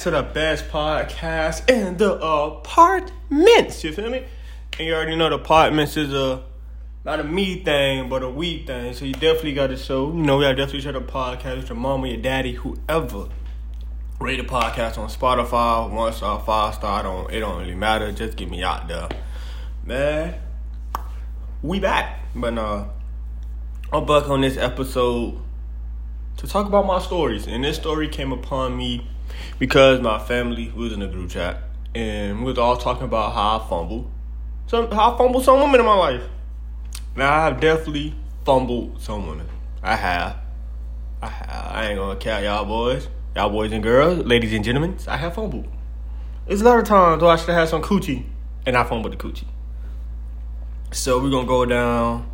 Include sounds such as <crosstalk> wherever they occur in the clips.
to the best podcast in the apartments. You feel me? And you already know the apartments is a not a me thing, but a we thing. So you definitely got to show. You know, we got to definitely share the podcast with your mama, your daddy, whoever. Rate the podcast on Spotify, one star, five star. Don't it don't really matter. Just get me out there, man. We back, but uh, I'm back on this episode to talk about my stories. And this story came upon me because my family was in a group chat and we was all talking about how I fumbled. Some how I fumbled some women in my life. Now I have definitely fumbled some women. I have. I have. I ain't gonna count y'all boys. Y'all boys and girls, ladies and gentlemen, I have fumbled. There's a lot of times where I should have had some coochie and I fumbled the coochie. So we're gonna go down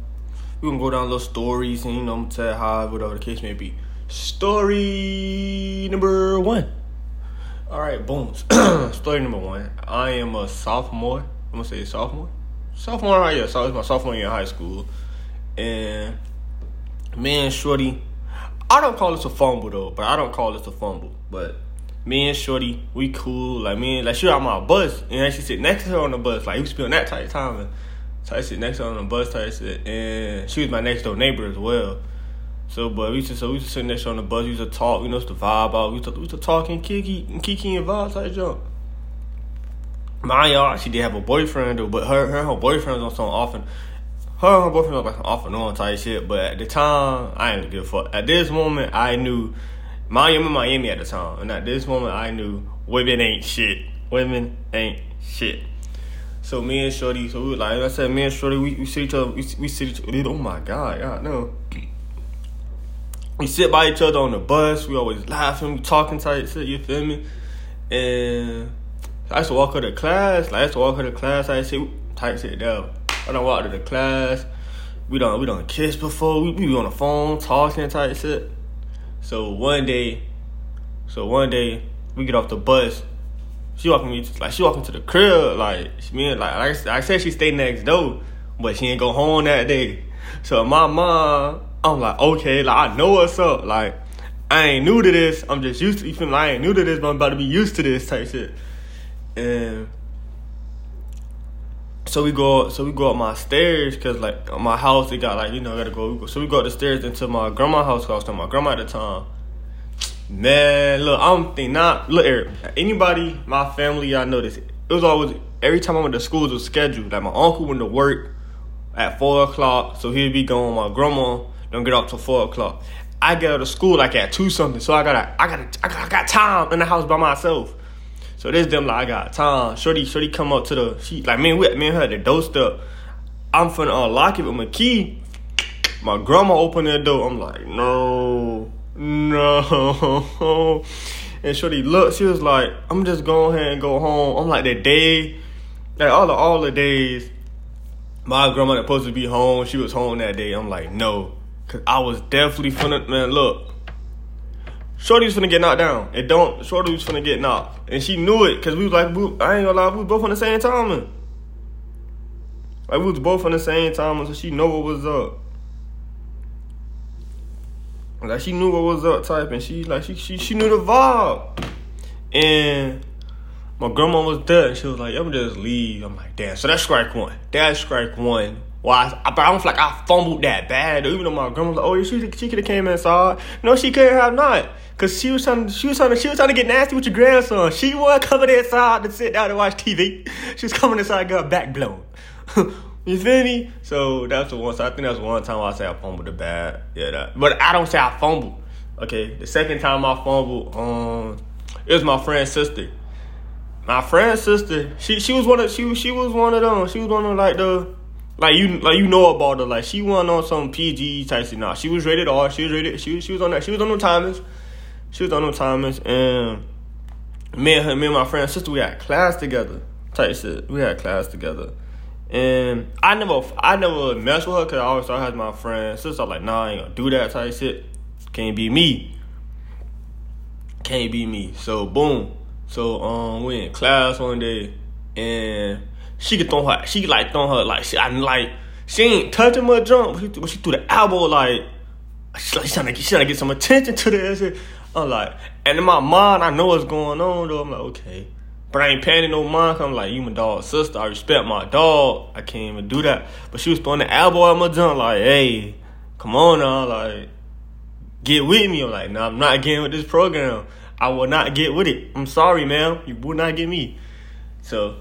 we're gonna go down little stories and you know I'm gonna tell how whatever the case may be. Story number one. All right, boom. <clears throat> Story number one. I am a sophomore. I'm gonna say sophomore. Sophomore, right? Yeah, so it's my sophomore year in high school, and me and Shorty. I don't call this a fumble though, but I don't call this a fumble. But me and Shorty, we cool. Like me, and, like she on my bus, and she sit next to her on the bus. Like we spend that type of time, and type sit next to her on the bus type shit, and she was my next door neighbor as well. So, but we to so we used to sit next on the bus. We used to talk. You know, it's the vibe out. We used to, we used to talk kiki and kiki and vibe type jump. My y'all, she did have a boyfriend though, but her her her boyfriend was on some often. Her and her boyfriend was like off and on type shit. But at the time, I didn't give a fuck. At this moment, I knew. Miami, Miami at the time, and at this moment, I knew women ain't shit. Women ain't shit. So me and Shorty, so we like I said, me and Shorty, we, we see each other, we, we see each other. Oh my god, God no we sit by each other on the bus. We always laughing, we talking tight shit. You feel me? And I used to walk her to class. Like, I used to walk her to class. I used to tight shit down. I don't walk to the class. We don't we don't kiss before. We be on the phone talking type shit. So one day, so one day we get off the bus. She walking me like she walking to the crib like she mean like I, I said she stayed next door, but she ain't go home that day. So my mom I'm like, okay, like I know what's up. Like, I ain't new to this. I'm just used to you feel I ain't new to this, but I'm about to be used to this type shit. And so we go so we go up my stairs because like my house it got like you know I gotta go so we go up the stairs into my grandma's house cause I was to my grandma at the time man look I'm think not look Eric, anybody my family y'all know this it was always every time I went to school it was scheduled like my uncle went to work at four o'clock so he'd be going my grandma don't get up till four o'clock. I get out of school like at two something, so I gotta, I gotta, I got, I got time in the house by myself. So this them like I got time. Shorty, shorty come up to the she like me we, me and her the door step. I'm finna unlock it with my key. My grandma opened the door. I'm like, no, no. And Shorty looked, she was like, I'm just going ahead and go home. I'm like, the day, like all the all the days, my grandma supposed to be home, she was home that day. I'm like, no. Cause I was definitely finna man, look. Shorty was finna get knocked down. And don't Shorty was finna get knocked. And she knew it, cause we was like I ain't gonna lie, we was both on the same timing. Like we was both on the same time, so she know what was up. Like she knew what was up type and she like she she she knew the vibe. And my grandma was there she was like, I'm just leave. I'm like, damn, so that's strike one. That's strike one well, I, but I don't feel like I fumbled that bad. Even though my grandma was like, "Oh, she she could have came inside." No, she couldn't have not, cause she was trying. She was trying to. She was trying to get nasty with your grandson. She wasn't coming inside to sit down and watch TV. She was coming inside, got back blown. <laughs> you feel me? So that's the one. So I think that's one time I say I fumbled the bad. Yeah, that. But I don't say I fumbled. Okay, the second time I fumbled, um, it was my friend's sister. My friend's sister, she she was one of she she was one of them. She was one of like the like you, like you know about her. Like she went on some PG type shit. Nah, she was rated R. She was rated. She was, she was on that. She was on no timers. She was on no timers. And me and her, me and my friend sister, we had class together. Type shit. We had class together. And I never, I never mess with her because I always thought had my friend sister. like, nah, I ain't gonna do that type shit. Can't be me. Can't be me. So boom. So um, we in class one day, and she could throw her, she like throw her like she, I like she ain't touching my jump, she, but she threw the elbow like she like she trying to get, she trying to get some attention to this. I'm like, and in my mind, I know what's going on though. I'm like, okay. But I ain't paying no mind. I'm like, you my dog sister. I respect my dog. I can't even do that. But she was throwing the elbow at my junk, like, hey, come on now, like, get with me. I'm like, nah, I'm not getting with this program. I will not get with it. I'm sorry, man. You will not get me. So,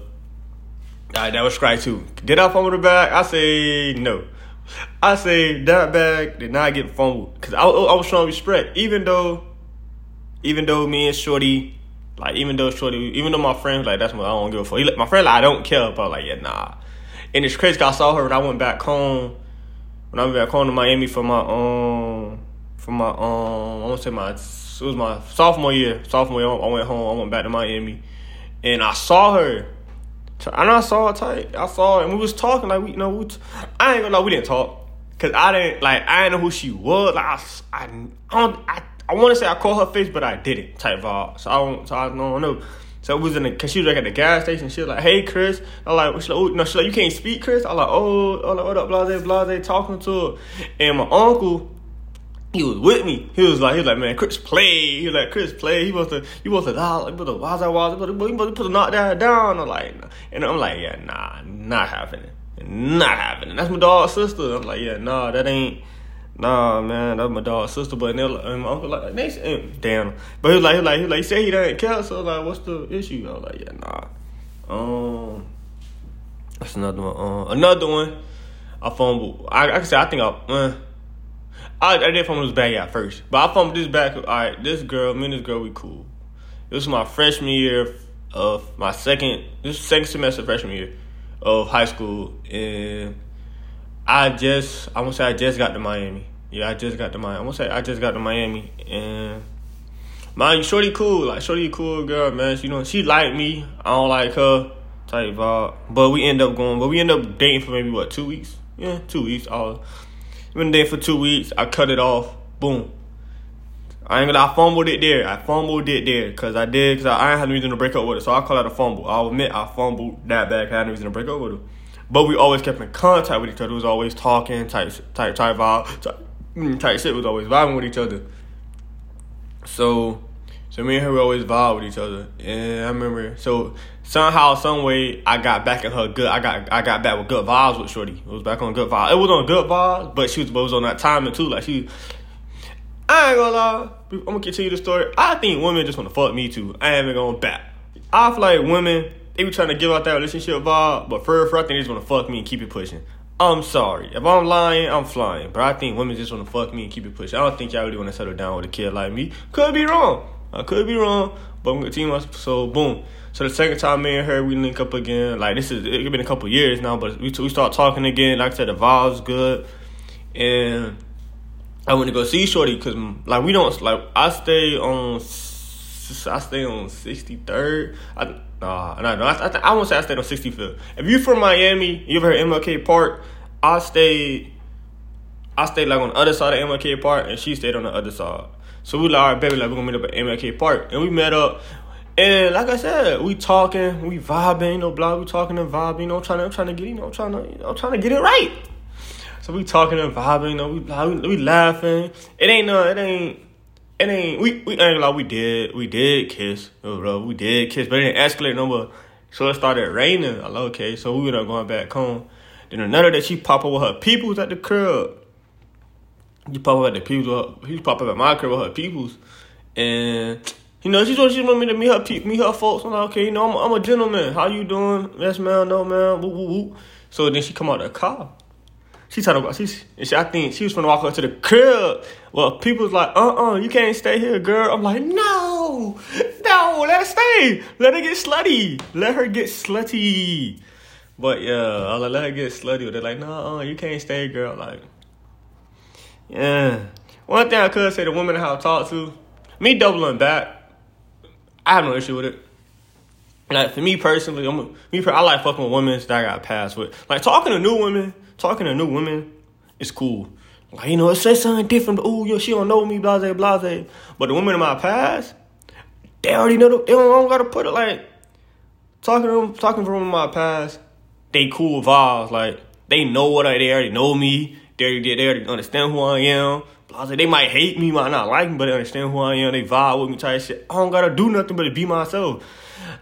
right, that was strike two. Did I fumble the bag? I say no. I say that bag did not get fumbled because I, I was showing respect, even though, even though me and Shorty, like even though Shorty, even though my friend like that's what I don't give a fuck. My friend like I don't care, but like yeah nah. And it's crazy. because I saw her when I went back home. When I went back home to Miami for my um for my um I want to say my it was my sophomore year. Sophomore year, I went home. I went back to Miami, and I saw her. And I saw her tight. I saw her, and we was talking like we, you know, we t- I ain't gonna lie, we didn't talk, cause I didn't like I didn't know who she was. Like I, I, I don't, I, I want to say I called her face, but I didn't. Type vibe. So I don't, so I don't know. So it was in the, cause she was like at the gas station. She was like, "Hey, Chris." I'm like, she's like, oh, no, she's like, "You can't speak, Chris." I'm like, "Oh, oh, like, what up, blase, blase," talking to her, and my uncle he was with me. He was like, he was like, man, Chris play. He was like, Chris play. He was to, he was to, like, why that was, but he must put the knock that down. I'm like, and I'm like, yeah, nah, not happening, not happening. That's my dog's sister. I'm like, yeah, nah, that ain't. Nah, man, that's my dog's sister. But then and my uncle like, they, damn. But he was like, he was like, he, was like, he said he didn't care. So like, what's the issue? I was like, yeah, nah. Um, that's another one. Um, another one. I fumbled. I, I can say I think I. Uh, I, I did fumble this bag at first, but I fumbled this back. All right, this girl, me and this girl, we cool. It was my freshman year of my second, this second semester freshman year of high school, and I just, I want to say I just got to Miami. Yeah, I just got to Miami. I want to say I just got to Miami, and my shorty cool, like shorty cool girl, man. She you know she like me. I don't like her type vibe, but we end up going, but we end up dating for maybe what two weeks? Yeah, two weeks. All been there for two weeks. I cut it off. Boom. I ain't gonna. I fumbled it there. I fumbled it there because I did because I, I ain't had no reason to break up with her. So I call that a fumble. I'll admit I fumbled that bad. I had no reason to break up with her. But we always kept in contact with each other. Was always talking, type, type, type vibe, type, mm, type shit. Was always vibing with each other. So, so me and her we always vibe with each other. And I remember, so somehow, some way, I got back at her good. I got I got back with good vibes with Shorty. It was back on good vibes. It was on good vibes, but she was, but was on that timing too. Like she, I ain't gonna lie. I'm gonna continue the story. I think women just wanna fuck me too. I ain't even gonna back. I feel like women they be trying to give out that relationship vibe, but for for I think they just wanna fuck me and keep it pushing. I'm sorry. If I'm lying, I'm flying. But I think women just wanna fuck me and keep it pushing. I don't think y'all really wanna settle down with a kid like me. Could be wrong. I could be wrong, but I'm gonna continue. So boom. So the second time me and her we link up again, like this is it's been a couple years now, but we we start talking again. Like I said, the vibes good, and I went to go see Shorty because mm, like we don't like I stay on I stay on sixty third. I nah nah no I I, I won't say I stayed on sixty fifth. If you from Miami, you ever heard MLK Park? I stayed I stayed like on the other side of MLK Park, and she stayed on the other side. So we like, all right, baby, like we're gonna meet up at MLK Park, and we met up. And like I said, we talking, we vibing, you know, blah, we talking and vibing, you know, trying to, I'm trying to get, you know, I'm trying to, you know, I'm trying to get it right. So we talking and vibing, you know, we we, we laughing. It ain't no, it ain't, it ain't. We we ain't like we did, we did kiss, oh, bro, we did kiss, but it didn't escalate no more. So it started raining. I like, okay, so we ended up going back home. Then another day, she pop up with her peoples at the crib. He pop up at the peoples. He pop up at my crib with her peoples, and you know, she told she want me to meet her meet her folks. I'm like, okay, you know, I'm, I'm a gentleman. How you doing? Yes, man. No, man. Woo, woo, woo. So then she come out of the car. She talking about she, she. I think she was gonna walk up to the crib. Well, people's like, uh, uh you can't stay here, girl. I'm like, no, no, let her stay. Let her get slutty. Let her get slutty. But yeah, I like, let her get slutty. They're like, no, uh, you can't stay, girl. Like, yeah. One thing I could say, the women I have talked to, me doubling back. I have no issue with it. Like for me personally, I'm me. I like fucking with women that I got past with. Like talking to new women, talking to new women, is cool. Like you know, it says something different. Oh, yo, she don't know me, blase, blase. But the women in my past, they already know. The, they don't, don't gotta put it like talking to them, talking from my past. They cool vibes. Like they know what I. They already know me. They they they understand who I am. Blase, they might hate me, might not like me, but they understand who I am. They vibe with me, type shit. I don't gotta do nothing but be myself.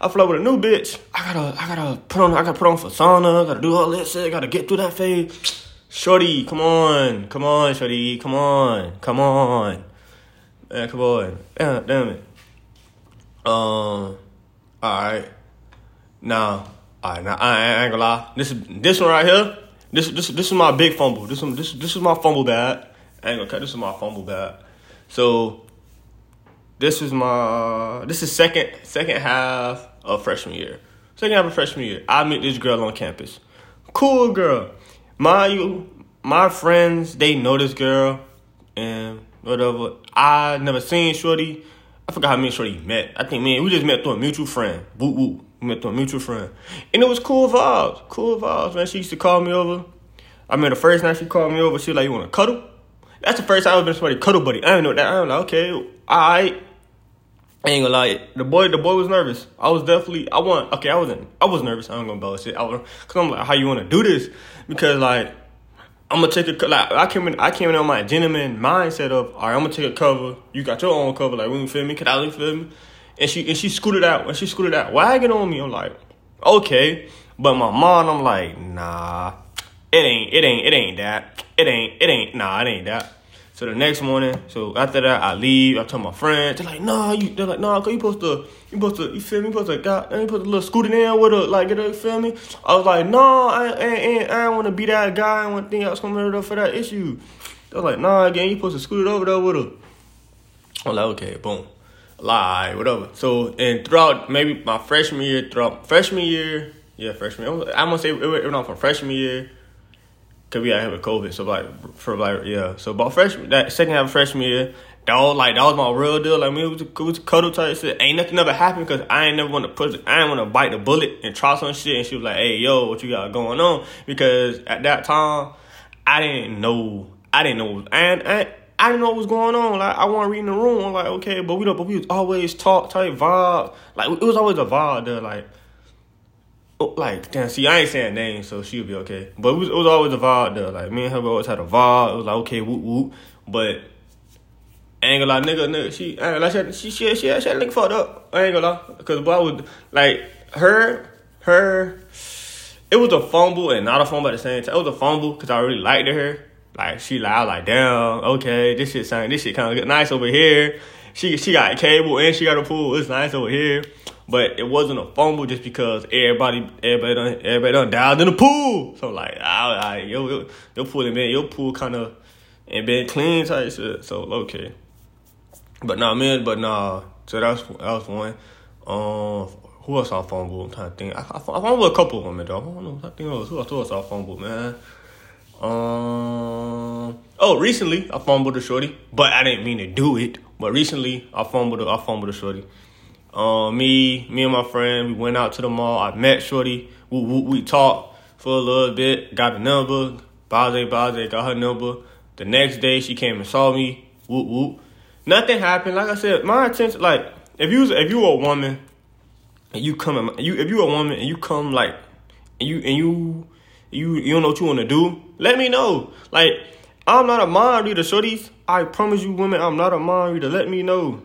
I flirt with a new bitch. I gotta, I gotta put on, I gotta put on persona. I gotta do all that shit. I gotta get through that phase. Shorty, come on, come on, shorty, come on, come on, man, come on, damn, damn it. Um, all right, now, all right, now I, I ain't gonna lie. This is this one right here. This this this is my big fumble. This this this is my fumble bad. I ain't gonna cut. This is my fumble bad. So this is my this is second second half of freshman year. Second half of freshman year, I meet this girl on campus. Cool girl. My you my friends, they know this girl and whatever. I never seen Shorty. I forgot how me and Shorty met. I think man, we just met through a mutual friend. Woo woo. We met a mutual friend. And it was cool vibes. Cool vibes, man. She used to call me over. I mean the first night she called me over, she was like, You wanna cuddle? That's the first time I've been somebody cuddle buddy. I didn't know that. I was like, okay, alright. I ain't gonna lie, the boy, the boy was nervous. I was definitely, I want, okay, I wasn't, I was nervous. I ain't gonna bullshit. I was, cause I'm like, how you wanna do this? Because like, I'm gonna take a, like, I came in, I came in on my gentleman mindset of, all right, I'm gonna take a cover. You got your own cover, like, you feel me? Can I feel me? And she, and she scooted out, and she scooted out, wagging on me, I'm like, okay. But my mom, I'm like, nah, it ain't, it ain't, it ain't that. It ain't, it ain't, nah, it ain't that. So the next morning, so after that, I leave. I tell my friends. They're like, "Nah, you." They're like, "Nah, cause you supposed to, you supposed to, you feel me? You supposed to, got, you supposed to little scooting in with a, like, get a, feel me?" I was like, "Nah, I, I, I, I don't want to be that guy. I want to think I was coming up for that issue." They're like, "Nah, again, you supposed to scoot it over there with her." I'm like, "Okay, boom." Lie, whatever. So, and throughout maybe my freshman year, throughout freshman year, yeah, freshman. I'm gonna say it went on from freshman year Cause we had with COVID, so like for like yeah, so about freshman that second half of freshman year, that was like that was my real deal. Like me, it was a, it was a cuddle type shit. Ain't nothing ever happened because I ain't never want to push. I ain't want to bite the bullet and try some shit. And she was like, "Hey, yo, what you got going on?" Because at that time, I didn't know. I didn't know. And I, I didn't know what was going on. Like I wasn't reading the room. I'm like, okay, but we don't. But we was always talk type vibe. Like it was always a vibe there. Like Oh, like damn, see, I ain't saying names, so she'll be okay. But it was, it was always a vibe though. Like me and her always had a vibe. It was like okay, whoop whoop. But I ain't gonna lie, nigga, nigga, she, I ain't gonna lie, she, she, she, she, she, nigga fucked up. I ain't gonna lie, cause boy, I was like her, her. It was a fumble and not a fumble at the same time. It was a fumble because I really liked her. Like she loud, like damn, okay, this shit sound, this shit kind of nice over here. She she got a cable and she got a pool. It's nice over here. But it wasn't a fumble just because everybody everybody done everybody done dialed in the pool. So like I, I yo yo your pool man, your pool kind of and been clean type shit. So okay. But nah man, but nah. So that's that was one. Um who else I fumbled? I'm trying to think. I, I, I fumbled a couple of them, though. I don't know. I think it was who else I fumbled, man. Um. Oh, recently I fumbled a shorty, but I didn't mean to do it. But recently I fumbled. A, I fumbled a shorty. Um, me, me and my friend, we went out to the mall. I met Shorty. We, we, we talked for a little bit. Got the number. Baze, Baze, got her number. The next day, she came and saw me. Whoop whoop. Nothing happened. Like I said, my intention, like if you if you were a woman and you come, you if you a woman and you come like and you and you you you don't know what you want to do, let me know. Like I'm not a mind reader, shorties. I promise you, women, I'm not a mind reader. Let me know.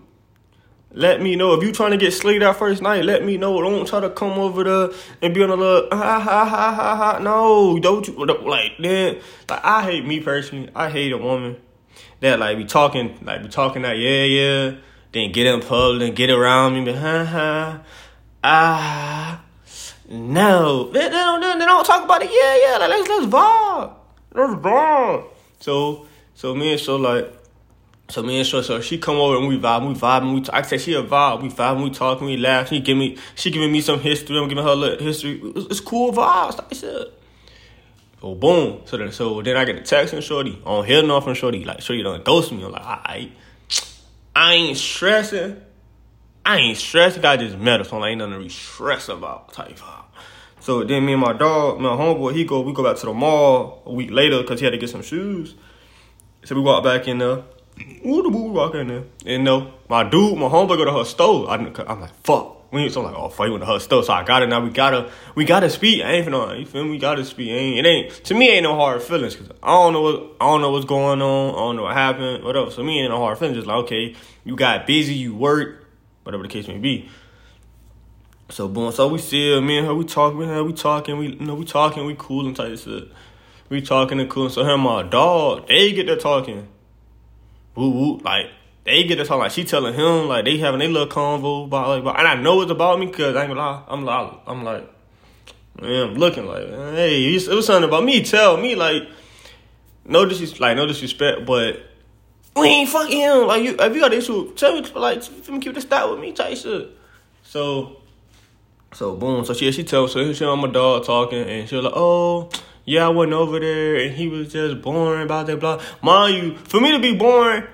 Let me know if you trying to get slayed that first night. Let me know. Don't try to come over there and be on a little <laughs> ha ha ha ha ha. No, don't you like then? Like I hate me personally. I hate a woman that like be talking like be talking that yeah yeah. Then get in public get around me. But ha ha ah no. They, they don't they don't talk about it. Yeah yeah. Like let's let's vibe. Let's vibe. So so me and so like so me and Short, so she come over and we vibe, we vibe, and we. Talk. I said she a vibe, we vibe, and we talk, and we laugh. She give me, she giving me some history. I'm giving her a little history. It's, it's cool vibes. I said. So boom. So then, so then I get a text from Shorty. I don't hear from Shorty. Like Shorty don't ghost me. I'm like, I, I ain't stressing. I ain't stressed. Just met her, so I ain't nothing to be stressed about. Type vibe. So then me and my dog, my homeboy, he go, we go back to the mall a week later because he had to get some shoes. So we walk back in there. Ooh, the walk in there. And no, my dude, my homeboy go to her store. I, I'm like, fuck. we so like, oh, fuck, you went to her stuff. So I got it. Now we gotta, we gotta speak. I ain't finna, you feel me? We gotta speak. It ain't, it ain't, to me, ain't no hard feelings. Cause I don't know what, I don't know what's going on. I don't know what happened, whatever. So me ain't no hard feelings. Just like, okay, you got busy, you work, whatever the case may be. So boom, so we see me and her, we talk, we we talking, we you know, we talking, we cool and type shit. We talking and cool. So her and my dog, they get to talking. Woo woo, like they get to talking like she telling him like they having a little convo about like, about, and I know it's about me because I ain't gonna lie, I'm like, I'm like, man, I'm looking like, hey, it was something about me. Tell me like, no disrespect, like no disrespect, but we ain't fucking him. Like you, if you got an issue, tell me like, keep the style with me, type shit. So so boom, so she she tells so she on my dog talking and she was like, oh yeah, I went over there and he was just boring about that blah. Mind you, for me to be boring,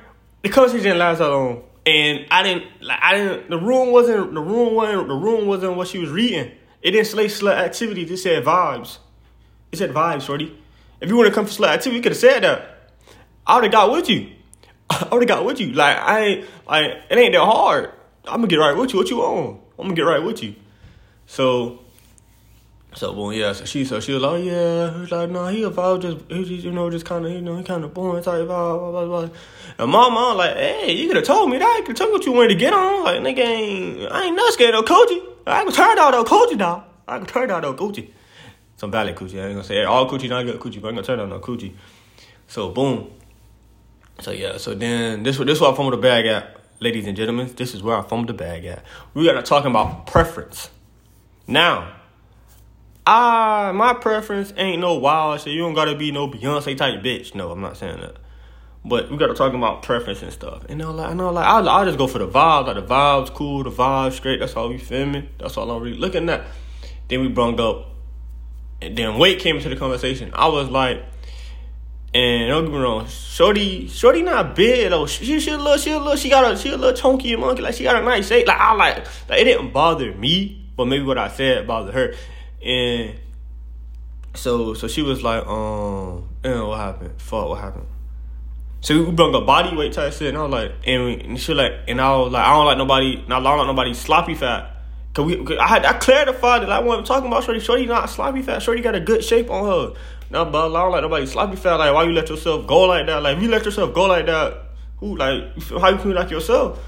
the conversation didn't last that long. And I didn't like I didn't the room wasn't the room wasn't the room wasn't what she was reading. It didn't say slut activity, it said vibes. It said vibes, shorty. If you wanna come for slut activity, you could have said that. I would have got with you. <laughs> Oh, I already got with you. Like I ain't like it ain't that hard. I'm gonna get right with you. What you on? I'm gonna get right with you. So, so well, yeah. So she, so she was like, oh, yeah. He's like, no, nah, he about just, he just, you know, just kind of, you know, he kind of boring type, blah, blah, blah, blah. And my mom like, hey, you could have told me that. You could told me what you wanted to get on. Like, nigga, ain't, I ain't not scared of Koji. I can turn out though Koji now. I can turn out though coochie. Some valid coochie. I ain't gonna say all coochie not good coochie, but I'm gonna turn out no coochie. So boom. So yeah. So then this this is where I fumbled the bag at, ladies and gentlemen. This is where I fumbled the bag at. We to talking about preference. Now, I my preference ain't no wild shit. You don't gotta be no Beyonce type bitch. No, I'm not saying that. But we gotta talk about preference and stuff. And know, like I know, like I'll, I'll just go for the vibe. Like the vibe's cool, the vibe's straight. That's all we feel. That's all I'm really looking at. Then we brung up, and then weight came into the conversation. I was like, and don't get me wrong, Shorty, Shorty not big though. She she a little, she a little, she got a she a little chunky monkey. Like she got a nice shape. Like I like, like it didn't bother me but maybe what I said bothered her. And so so she was like, um, and what happened? Fuck, what happened? So we brought up body weight type shit, and I was like, and, we, and she like, and I was like, I don't like nobody, not I don't like nobody sloppy fat. Cause we, cause I had, I clarified that I wasn't talking about Shorty. Shorty not sloppy fat. Shorty got a good shape on her. No, but I don't like nobody sloppy fat. Like, why you let yourself go like that? Like, if you let yourself go like that, who like, how you feel like yourself?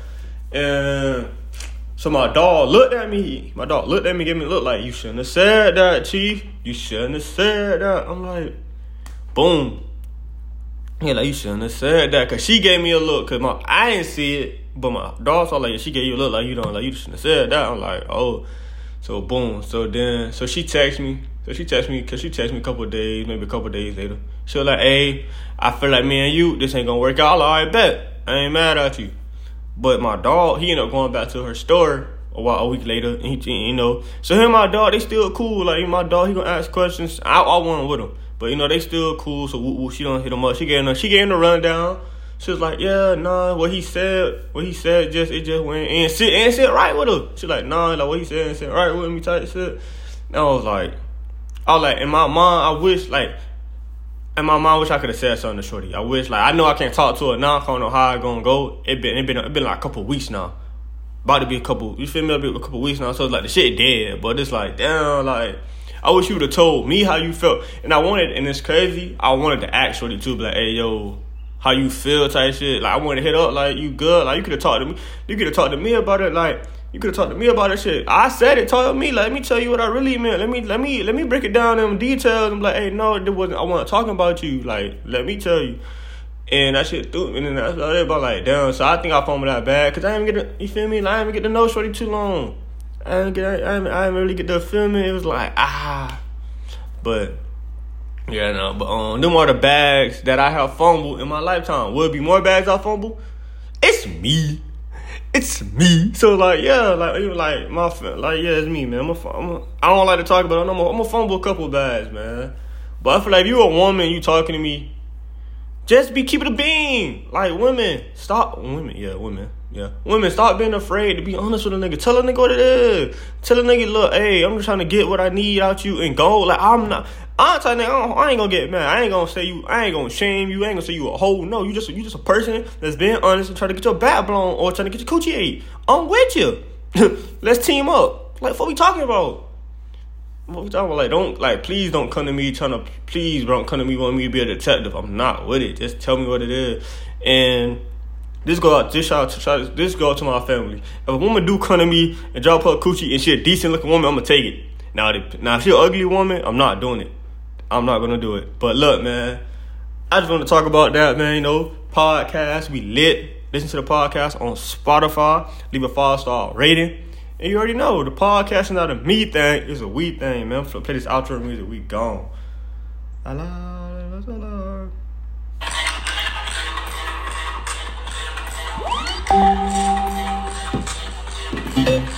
And so my dog looked at me. My dog looked at me, gave me a look like, you shouldn't have said that, Chief. You shouldn't have said that. I'm like, boom. Yeah, like, you shouldn't have said that. Cause she gave me a look. Cause my, I didn't see it. But my dog saw like, she gave you a look like, you don't, like, you shouldn't have said that. I'm like, oh. So boom. So then, so she texted me. So she texted me, cause she texted me a couple days, maybe a couple days later. She was like, hey, I feel like me and you, this ain't gonna work out. I bet. I ain't mad at you. But my dog, he ended up going back to her store a while, a week later. And he, you know, so him and my dog, they still cool. Like my dog, he gonna ask questions. I, I want with him, but you know they still cool. So woo, woo, she don't hit him up. She gave him, she gave him the rundown. She was like, yeah, nah, what he said, what he said, just it just went and sit and sit right with her. She like, nah, like what he said and sit right with me type shit. And I was like, I was like, in my mind, I wish like and my mom wish I could have said something to Shorty. I wish, like, I know I can't talk to her now. I don't know how I gonna go. It been, it been, it been like a couple weeks now. About to be a couple, you feel me? It'll be a couple weeks now. So it's like the shit dead, but it's like, damn, like, I wish you would have told me how you felt. And I wanted, and it's crazy. I wanted to ask Shorty too, like, hey, yo, how you feel type shit. Like, I wanted to hit up, like, you good? Like, you could have talked to me. You could have talked to me about it, like. You could have talked to me about that shit. I said it. Told me. Let me tell you what I really meant. Let me let me let me break it down in details. I'm like, hey, no, it wasn't. I want to talk about you. Like, let me tell you. And that shit threw me. And then that's about like, damn. So I think I found that bad because I didn't get to, you feel me. Like, I didn't get to know Shorty too long. I didn't get. I didn't, I didn't really get to feel me. It was like ah, but. Yeah, no, but um, them are the bags that I have fumbled in my lifetime. Will be more bags I fumble? It's me it's me. So like, yeah, like even like my like yeah, it's me, man. I'm a, I'm a, I don't like to talk about it. I'm a, I'm a fumble a couple bags, man. But I feel like if you a woman, you talking to me, just be keeping a beam. Like women, stop women, yeah, women. Yeah. Women, stop being afraid to be honest with a nigga. Tell a nigga what it is. Tell a nigga, look, hey, I'm just trying to get what I need out you and go. Like, I'm not, I'm telling you, I ain't gonna get mad. I ain't gonna say you, I ain't gonna shame you. I ain't gonna say you a hoe. No, you just, you just a person that's being honest and trying to get your back blown or trying to get your coochie ate. I'm with you. <laughs> let's team up. Like, what we talking about? What we talking about? Like, don't like, please don't come to me trying to, please don't come to me wanting me to be a detective. I'm not with it. Just tell me what it is. And this go out, this shout out, this go out to my family. If a woman do come to me and drop her coochie and she a decent looking woman, I'm gonna take it. Now, now if she an ugly woman, I'm not doing it. I'm not gonna do it. But look, man, I just want to talk about that, man. You know, podcast, we lit. Listen to the podcast on Spotify. Leave a five star rating. And you already know the podcast is not a me thing, it's a we thing, man. So play this outro music, we gone. La Thank you.